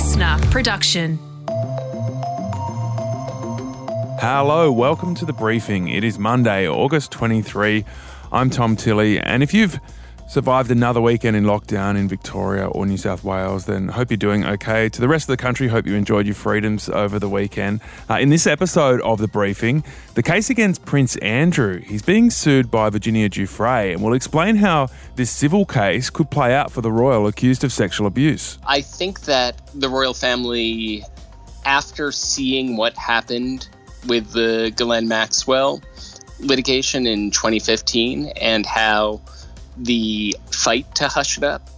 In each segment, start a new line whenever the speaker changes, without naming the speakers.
listener production.
Hello, welcome to the briefing. It is Monday, August 23. I'm Tom Tilley, and if you've survived another weekend in lockdown in Victoria or New South Wales, then hope you're doing okay. To the rest of the country, hope you enjoyed your freedoms over the weekend. Uh, in this episode of the briefing, the case against Prince Andrew. He's being sued by Virginia Giuffre, and we'll explain how this civil case could play out for the royal accused of sexual abuse.
I think that the royal family, after seeing what happened with the Ghislaine Maxwell litigation in 2015 and how the fight to hush it up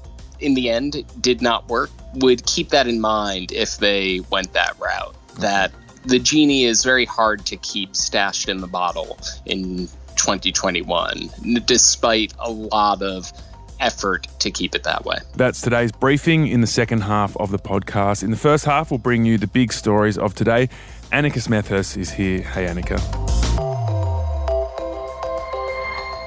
in the end did not work would keep that in mind if they went that route that the genie is very hard to keep stashed in the bottle in 2021 despite a lot of effort to keep it that way.
That's today's briefing in the second half of the podcast. In the first half, we'll bring you the big stories of today. Annika Smethurst is here. Hey, Annika.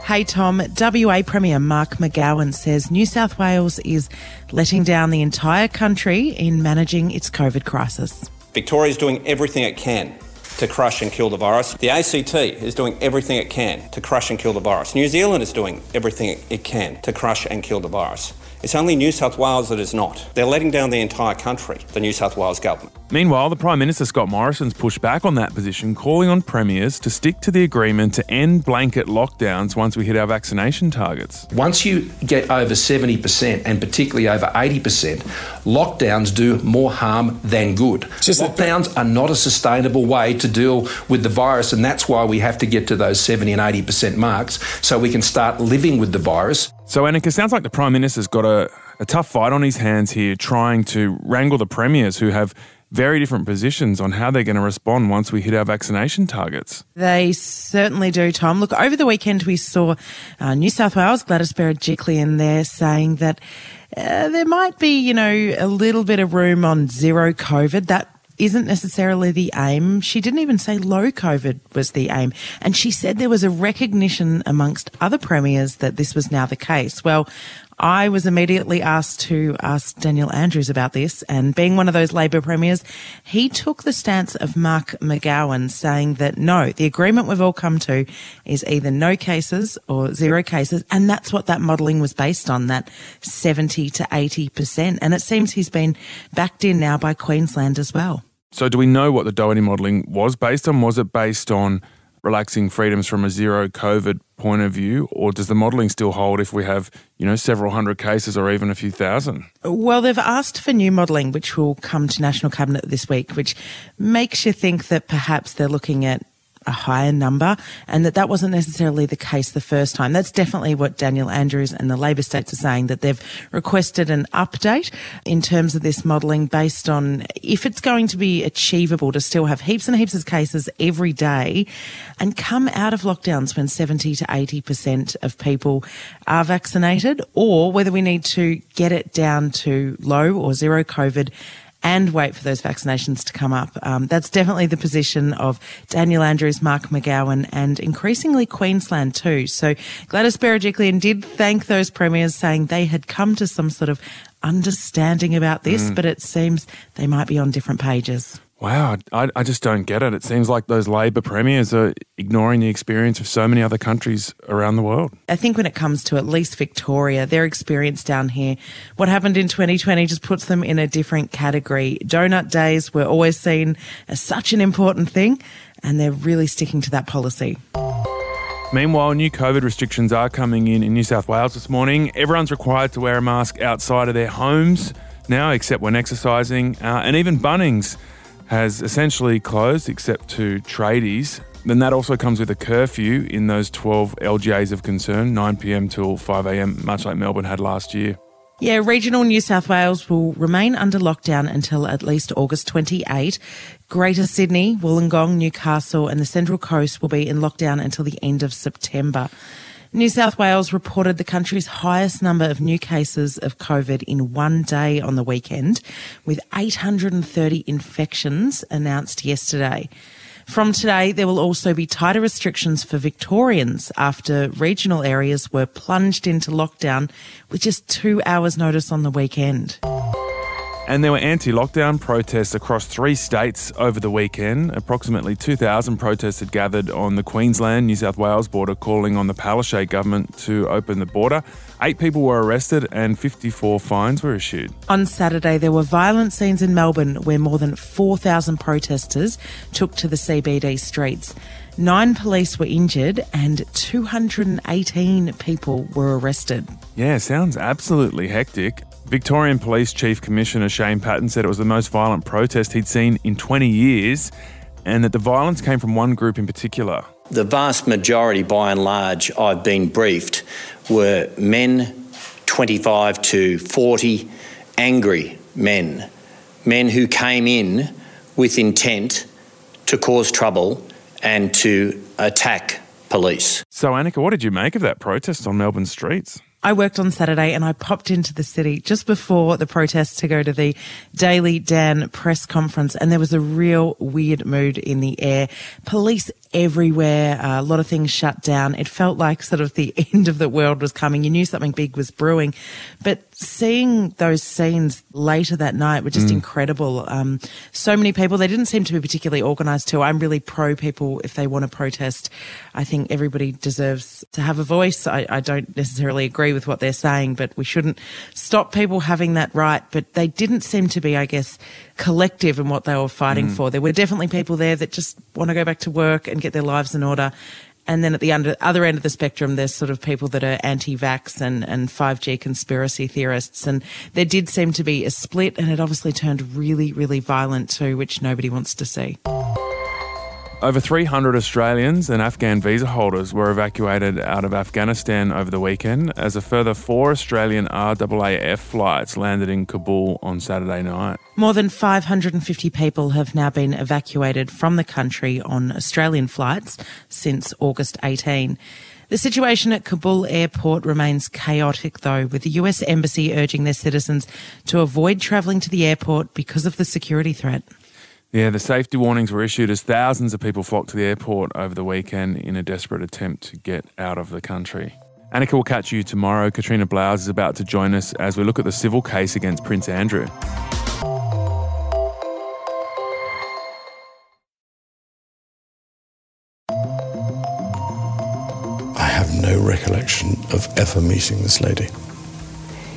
Hey Tom, WA Premier Mark McGowan says New South Wales is letting down the entire country in managing its COVID crisis.
Victoria is doing everything it can to crush and kill the virus. The ACT is doing everything it can to crush and kill the virus. New Zealand is doing everything it can to crush and kill the virus. It's only New South Wales that is not. They're letting down the entire country, the New South Wales government.
Meanwhile, the Prime Minister Scott Morrison's pushed back on that position, calling on premiers to stick to the agreement to end blanket lockdowns once we hit our vaccination targets.
Once you get over 70% and particularly over 80%, lockdowns do more harm than good. Just lockdowns are not a sustainable way to deal with the virus, and that's why we have to get to those 70 and 80% marks so we can start living with the virus.
So, Annika, sounds like the Prime Minister's got a, a tough fight on his hands here, trying to wrangle the premiers who have very different positions on how they're going to respond once we hit our vaccination targets.
They certainly do, Tom. Look, over the weekend we saw uh, New South Wales Gladys Berejiklian there saying that uh, there might be, you know, a little bit of room on zero COVID. That isn't necessarily the aim. She didn't even say low COVID was the aim. And she said there was a recognition amongst other premiers that this was now the case. Well, I was immediately asked to ask Daniel Andrews about this, and being one of those Labor premiers, he took the stance of Mark McGowan, saying that no, the agreement we've all come to is either no cases or zero cases, and that's what that modelling was based on, that 70 to 80%. And it seems he's been backed in now by Queensland as well.
So, do we know what the Doherty modelling was based on? Was it based on relaxing freedoms from a zero COVID point of view, or does the modelling still hold if we have, you know, several hundred cases or even a few thousand?
Well, they've asked for new modelling, which will come to National Cabinet this week, which makes you think that perhaps they're looking at a higher number and that that wasn't necessarily the case the first time. That's definitely what Daniel Andrews and the Labor states are saying that they've requested an update in terms of this modelling based on if it's going to be achievable to still have heaps and heaps of cases every day and come out of lockdowns when 70 to 80% of people are vaccinated or whether we need to get it down to low or zero COVID and wait for those vaccinations to come up. Um, that's definitely the position of Daniel Andrews, Mark McGowan, and increasingly Queensland too. So Gladys Berejiklian did thank those premiers, saying they had come to some sort of understanding about this, mm. but it seems they might be on different pages.
Wow, I, I just don't get it. It seems like those Labor premiers are ignoring the experience of so many other countries around the world.
I think when it comes to at least Victoria, their experience down here, what happened in 2020 just puts them in a different category. Donut days were always seen as such an important thing, and they're really sticking to that policy.
Meanwhile, new COVID restrictions are coming in in New South Wales this morning. Everyone's required to wear a mask outside of their homes now, except when exercising, uh, and even Bunnings has essentially closed except to tradies. Then that also comes with a curfew in those 12 LGAs of concern, 9 pm till 5 am, much like Melbourne had last year.
Yeah, regional New South Wales will remain under lockdown until at least August 28. Greater Sydney, Wollongong, Newcastle, and the Central Coast will be in lockdown until the end of September. New South Wales reported the country's highest number of new cases of COVID in one day on the weekend, with 830 infections announced yesterday. From today, there will also be tighter restrictions for Victorians after regional areas were plunged into lockdown with just two hours' notice on the weekend.
And there were anti lockdown protests across three states over the weekend. Approximately 2,000 protests had gathered on the Queensland New South Wales border, calling on the Palaszczuk government to open the border. Eight people were arrested and 54 fines were issued.
On Saturday, there were violent scenes in Melbourne where more than 4,000 protesters took to the CBD streets. Nine police were injured and 218 people were arrested.
Yeah, sounds absolutely hectic. Victorian Police Chief Commissioner Shane Patton said it was the most violent protest he'd seen in 20 years and that the violence came from one group in particular.
The vast majority, by and large, I've been briefed, were men 25 to 40, angry men, men who came in with intent to cause trouble and to attack police.
So, Annika, what did you make of that protest on Melbourne streets?
I worked on Saturday and I popped into the city just before the protest to go to the Daily Dan press conference, and there was a real weird mood in the air. Police everywhere, uh, a lot of things shut down. It felt like sort of the end of the world was coming. You knew something big was brewing. But seeing those scenes later that night were just mm. incredible. Um, so many people, they didn't seem to be particularly organised too. I'm really pro people if they want to protest. I think everybody deserves to have a voice. I, I don't necessarily agree with what they're saying, but we shouldn't stop people having that right. But they didn't seem to be, I guess, collective in what they were fighting mm. for. There were definitely people there that just want to go back to work and get their lives in order. And then at the under, other end of the spectrum, there's sort of people that are anti-vax and, and 5G conspiracy theorists. And there did seem to be a split and it obviously turned really, really violent too, which nobody wants to see.
Over 300 Australians and Afghan visa holders were evacuated out of Afghanistan over the weekend as a further four Australian RAAF flights landed in Kabul on Saturday night.
More than 550 people have now been evacuated from the country on Australian flights since August 18. The situation at Kabul airport remains chaotic, though, with the US Embassy urging their citizens to avoid travelling to the airport because of the security threat.
Yeah, the safety warnings were issued as thousands of people flocked to the airport over the weekend in a desperate attempt to get out of the country. Annika will catch you tomorrow. Katrina Blowers is about to join us as we look at the civil case against Prince Andrew.
I have no recollection of ever meeting this lady.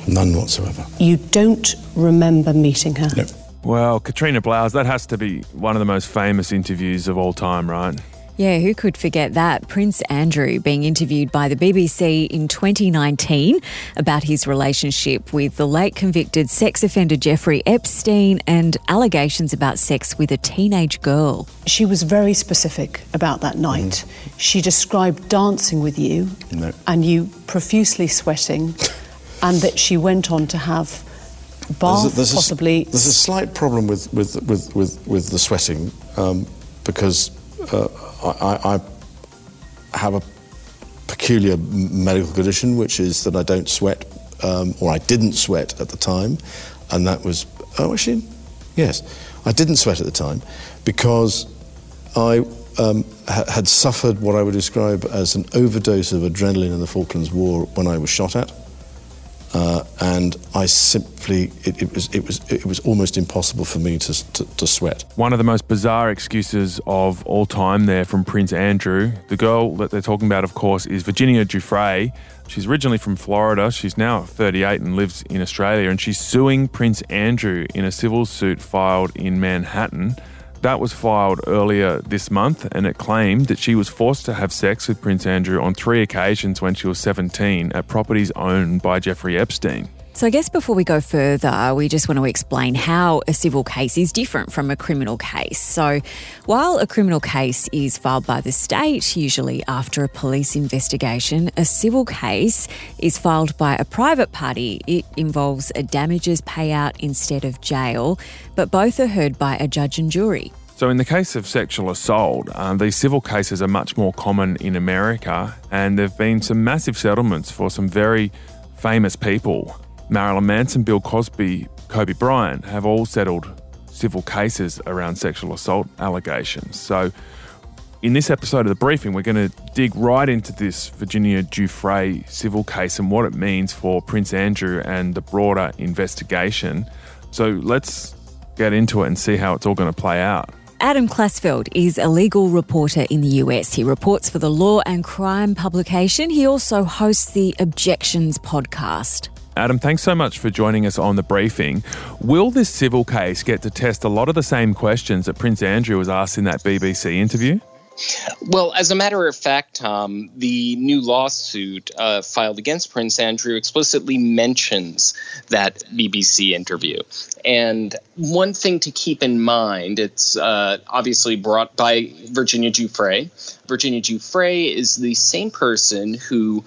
None whatsoever.
You don't remember meeting her?
No.
Well, Katrina Blowers, that has to be one of the most famous interviews of all time, right?
Yeah, who could forget that? Prince Andrew being interviewed by the BBC in 2019 about his relationship with the late convicted sex offender Jeffrey Epstein and allegations about sex with a teenage girl.
She was very specific about that night. Mm. She described dancing with you no. and you profusely sweating, and that she went on to have bath, there's a, there's possibly.
A, there's a slight problem with, with, with, with, with the sweating um, because uh, I, I, have a peculiar medical condition, which is that I don't sweat, um, or I didn't sweat at the time, and that was. Oh, actually, yes, I didn't sweat at the time because I um, ha- had suffered what I would describe as an overdose of adrenaline in the Falklands War when I was shot at. Uh, and I simply it, it, was it was it was almost impossible for me to, to, to sweat.
One of the most bizarre excuses of all time there from Prince Andrew. The girl that they're talking about, of course, is Virginia Giuffre. She's originally from Florida. She's now 38 and lives in Australia, and she's suing Prince Andrew in a civil suit filed in Manhattan. That was filed earlier this month, and it claimed that she was forced to have sex with Prince Andrew on three occasions when she was 17 at properties owned by Jeffrey Epstein.
So, I guess before we go further, we just want to explain how a civil case is different from a criminal case. So, while a criminal case is filed by the state, usually after a police investigation, a civil case is filed by a private party. It involves a damages payout instead of jail, but both are heard by a judge and jury.
So, in the case of sexual assault, um, these civil cases are much more common in America, and there have been some massive settlements for some very famous people. Marilyn Manson, Bill Cosby, Kobe Bryant have all settled civil cases around sexual assault allegations. So, in this episode of the briefing, we're going to dig right into this Virginia Giuffre civil case and what it means for Prince Andrew and the broader investigation. So let's get into it and see how it's all going to play out.
Adam Klasfeld is a legal reporter in the US. He reports for the Law and Crime publication. He also hosts the Objections podcast.
Adam, thanks so much for joining us on the briefing. Will this civil case get to test a lot of the same questions that Prince Andrew was asked in that BBC interview?
Well, as a matter of fact, Tom, the new lawsuit uh, filed against Prince Andrew explicitly mentions that BBC interview. And one thing to keep in mind, it's uh, obviously brought by Virginia Giuffre. Virginia Giuffre is the same person who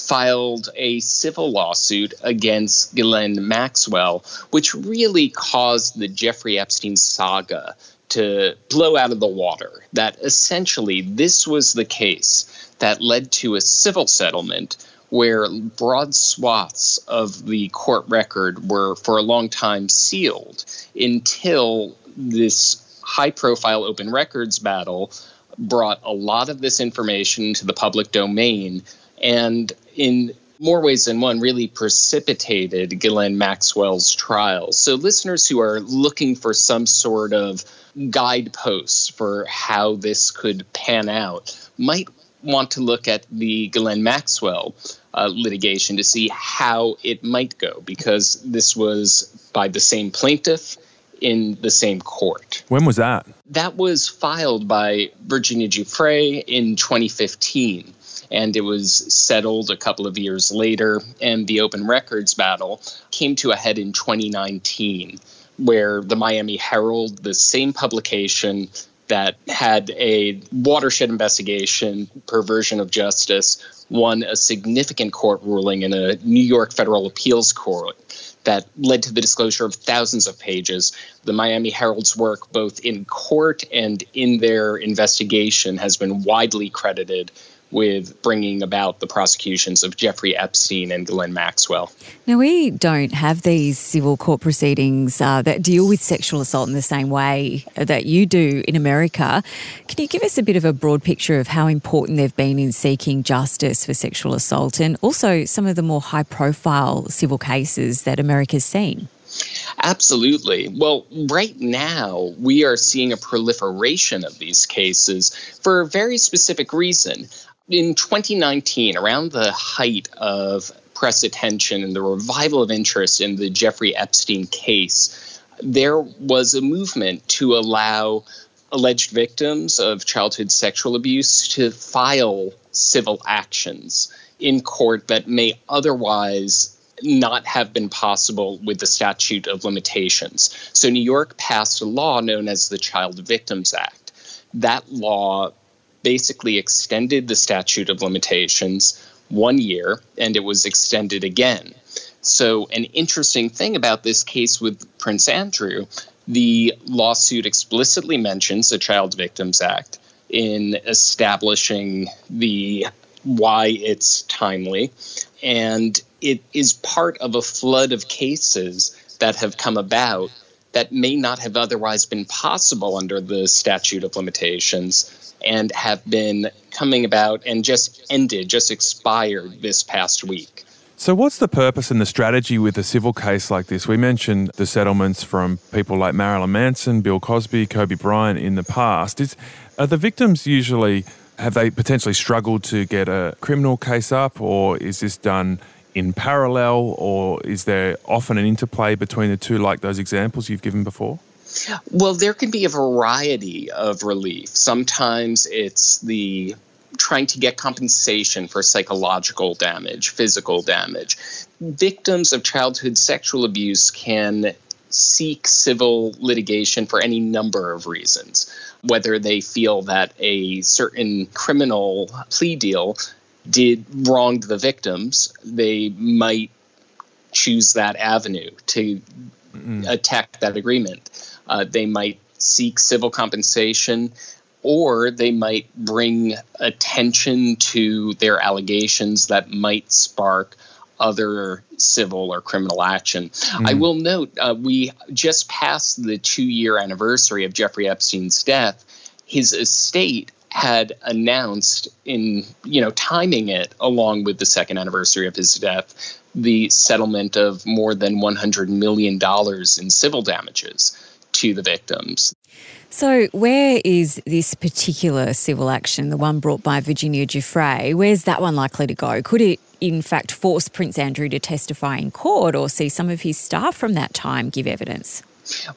filed a civil lawsuit against Ghislaine Maxwell, which really caused the Jeffrey Epstein saga to blow out of the water. That essentially this was the case that led to a civil settlement where broad swaths of the court record were for a long time sealed until this high profile open records battle brought a lot of this information to the public domain and in more ways than one, really precipitated Ghislaine Maxwell's trial. So, listeners who are looking for some sort of guideposts for how this could pan out might want to look at the Ghislaine Maxwell uh, litigation to see how it might go, because this was by the same plaintiff in the same court.
When was that?
That was filed by Virginia Giuffre in 2015 and it was settled a couple of years later. And the open records battle came to a head in 2019, where the Miami Herald, the same publication that had a watershed investigation, perversion of justice, won a significant court ruling in a New York federal appeals court that led to the disclosure of thousands of pages. The Miami Herald's work, both in court and in their investigation, has been widely credited with bringing about the prosecutions of Jeffrey Epstein and Ghislaine Maxwell.
Now, we don't have these civil court proceedings uh, that deal with sexual assault in the same way that you do in America. Can you give us a bit of a broad picture of how important they've been in seeking justice for sexual assault and also some of the more high profile civil cases that America's seen?
Absolutely. Well, right now, we are seeing a proliferation of these cases for a very specific reason in 2019, around the height of press attention and the revival of interest in the Jeffrey Epstein case, there was a movement to allow alleged victims of childhood sexual abuse to file civil actions in court that may otherwise not have been possible with the statute of limitations. So, New York passed a law known as the Child Victims Act. That law basically extended the statute of limitations one year and it was extended again. So, an interesting thing about this case with Prince Andrew, the lawsuit explicitly mentions the Child Victims Act in establishing the why it's timely and it is part of a flood of cases that have come about that may not have otherwise been possible under the statute of limitations and have been coming about and just ended, just expired this past week.
So, what's the purpose and the strategy with a civil case like this? We mentioned the settlements from people like Marilyn Manson, Bill Cosby, Kobe Bryant in the past. Is, are the victims usually, have they potentially struggled to get a criminal case up, or is this done in parallel, or is there often an interplay between the two, like those examples you've given before?
Well, there can be a variety of relief. Sometimes it's the trying to get compensation for psychological damage, physical damage. Victims of childhood sexual abuse can seek civil litigation for any number of reasons. Whether they feel that a certain criminal plea deal did wrong the victims, they might choose that avenue to mm. attack that agreement. Uh, they might seek civil compensation or they might bring attention to their allegations that might spark other civil or criminal action. Mm. I will note uh, we just passed the two year anniversary of Jeffrey Epstein's death. His estate had announced in you know timing it along with the second anniversary of his death the settlement of more than $100 million in civil damages to the victims.
So, where is this particular civil action, the one brought by Virginia Giuffre, where's that one likely to go? Could it, in fact, force Prince Andrew to testify in court or see some of his staff from that time give evidence?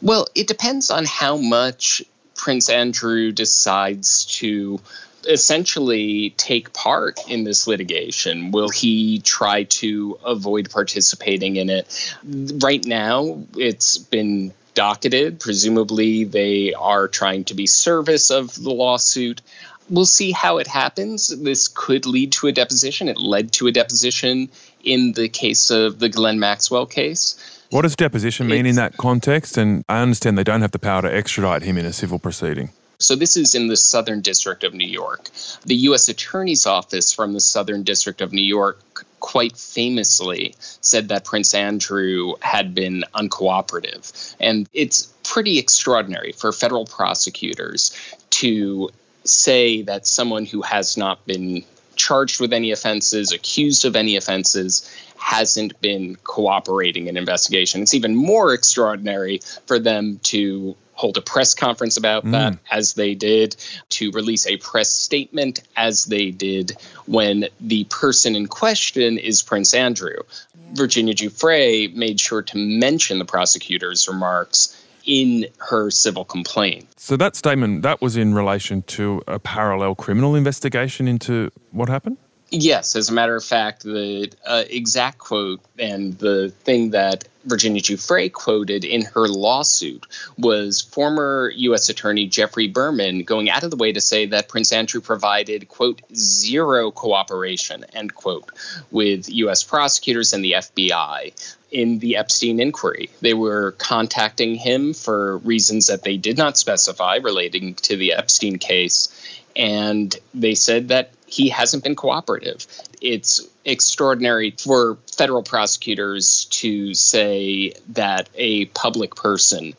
Well, it depends on how much Prince Andrew decides to essentially take part in this litigation? Will he try to avoid participating in it? Right now, it's been docketed. Presumably, they are trying to be service of the lawsuit. We'll see how it happens. This could lead to a deposition. It led to a deposition in the case of the Ghislaine Maxwell case.
What does deposition mean it's, in that context? And I understand they don't have the power to extradite him in a civil proceeding.
So, this is in the Southern District of New York. The U.S. Attorney's Office from the Southern District of New York quite famously said that Prince Andrew had been uncooperative. And it's pretty extraordinary for federal prosecutors to say that someone who has not been charged with any offenses, accused of any offenses, hasn't been cooperating in investigation. It's even more extraordinary for them to hold a press conference about mm. that as they did, to release a press statement as they did when the person in question is Prince Andrew. Yeah. Virginia Giuffre made sure to mention the prosecutor's remarks in her civil complaint.
So that statement that was in relation to a parallel criminal investigation into what happened?
Yes, as a matter of fact, the uh, exact quote and the thing that Virginia Giuffre quoted in her lawsuit was former U.S. Attorney Geoffrey Berman going out of the way to say that Prince Andrew provided, quote, zero cooperation, end quote, with U.S. prosecutors and the FBI in the Epstein inquiry. They were contacting him for reasons that they did not specify relating to the Epstein case. And they said that he hasn't been cooperative. It's extraordinary for federal prosecutors to say that a public person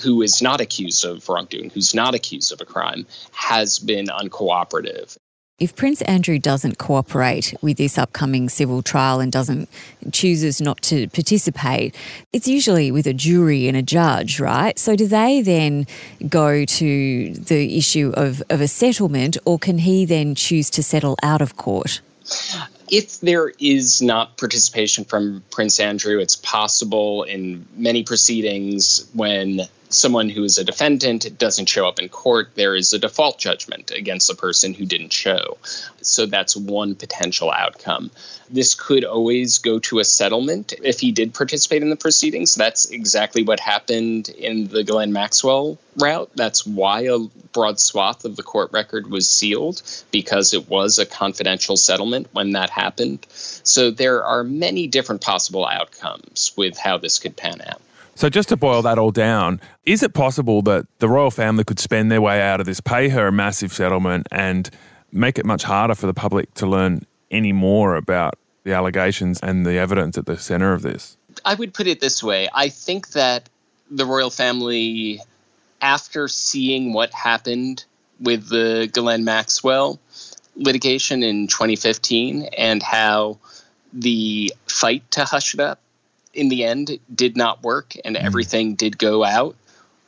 who is not accused of wrongdoing, who's not accused of a crime, has been uncooperative.
If Prince Andrew doesn't cooperate with this upcoming civil trial and doesn't chooses not to participate, it's usually with a jury and a judge, right? So do they then go to the issue of, of a settlement or can he then choose to settle out of court?
If there is not participation from Prince Andrew, it's possible in many proceedings when someone who is a defendant doesn't show up in court, there is a default judgment against the person who didn't show. So that's one potential outcome. This could always go to a settlement if he did participate in the proceedings. That's exactly what happened in the Ghislaine Maxwell route. That's why a broad swath of the court record was sealed because it was a confidential settlement when that happened. So there are many different possible outcomes with how this could pan out.
So, just to boil that all down, is it possible that the royal family could spend their way out of this, pay her a massive settlement, and make it much harder for the public to learn any more about the allegations and the evidence at the centre of this?
I would put it this way I think that the royal family, after seeing what happened with the Ghislaine Maxwell litigation in 2015 and how the fight to hush it up in the end did not work and mm. everything did go out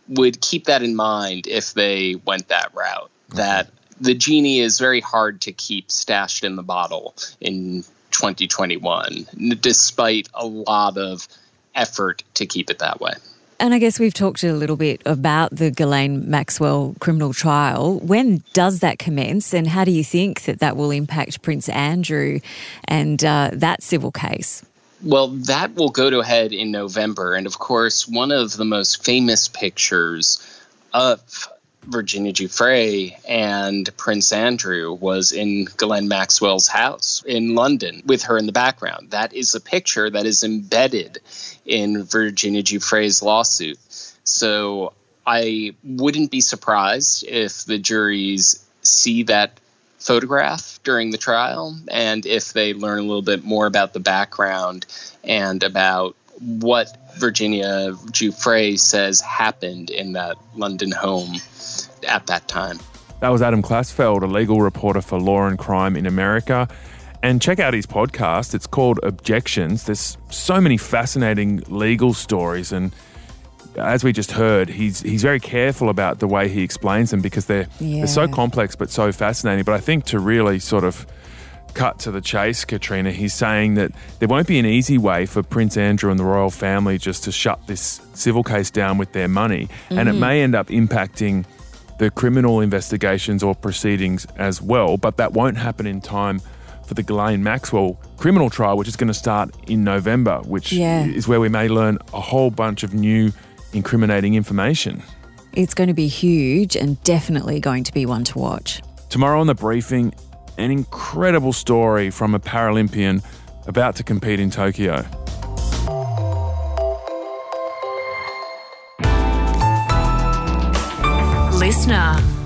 would keep that in mind if they went that route. Okay. That the genie is very hard to keep stashed in the bottle in 2021, despite a lot of effort to keep it that way.
And I guess we've talked a little bit about the Ghislaine Maxwell criminal trial. When does that commence, and how do you think that that will impact Prince Andrew and uh, that civil case?
Well, that will go to head in November. And of course, one of the most famous pictures of Virginia Giuffre and Prince Andrew was in Ghislaine Maxwell's house in London with her in the background. That is a picture that is embedded in Virginia Giuffre's lawsuit. So I wouldn't be surprised if the juries see that photograph during the trial and if they learn a little bit more about the background and about what Virginia Giuffre says happened in that London home at that time.
That was Adam Klasfeld, a legal reporter for Law and Crime in America. And check out his podcast. It's called Objections. There's so many fascinating legal stories and as we just heard, he's he's very careful about the way he explains them because they're yeah. they're so complex but so fascinating. But I think to really sort of cut to the chase, Katrina, he's saying that there won't be an easy way for Prince Andrew and the royal family just to shut this civil case down with their money, mm-hmm. and it mm-hmm. may end up impacting the criminal investigations or proceedings as well. But that won't happen in time for the Ghislaine Maxwell criminal trial, which is going to start in November, which yeah. is where we may learn a whole bunch of new incriminating information.
It's going to be huge and definitely going to be one to watch.
Tomorrow on the briefing, an incredible story from a Paralympian about to compete in Tokyo.
Listener.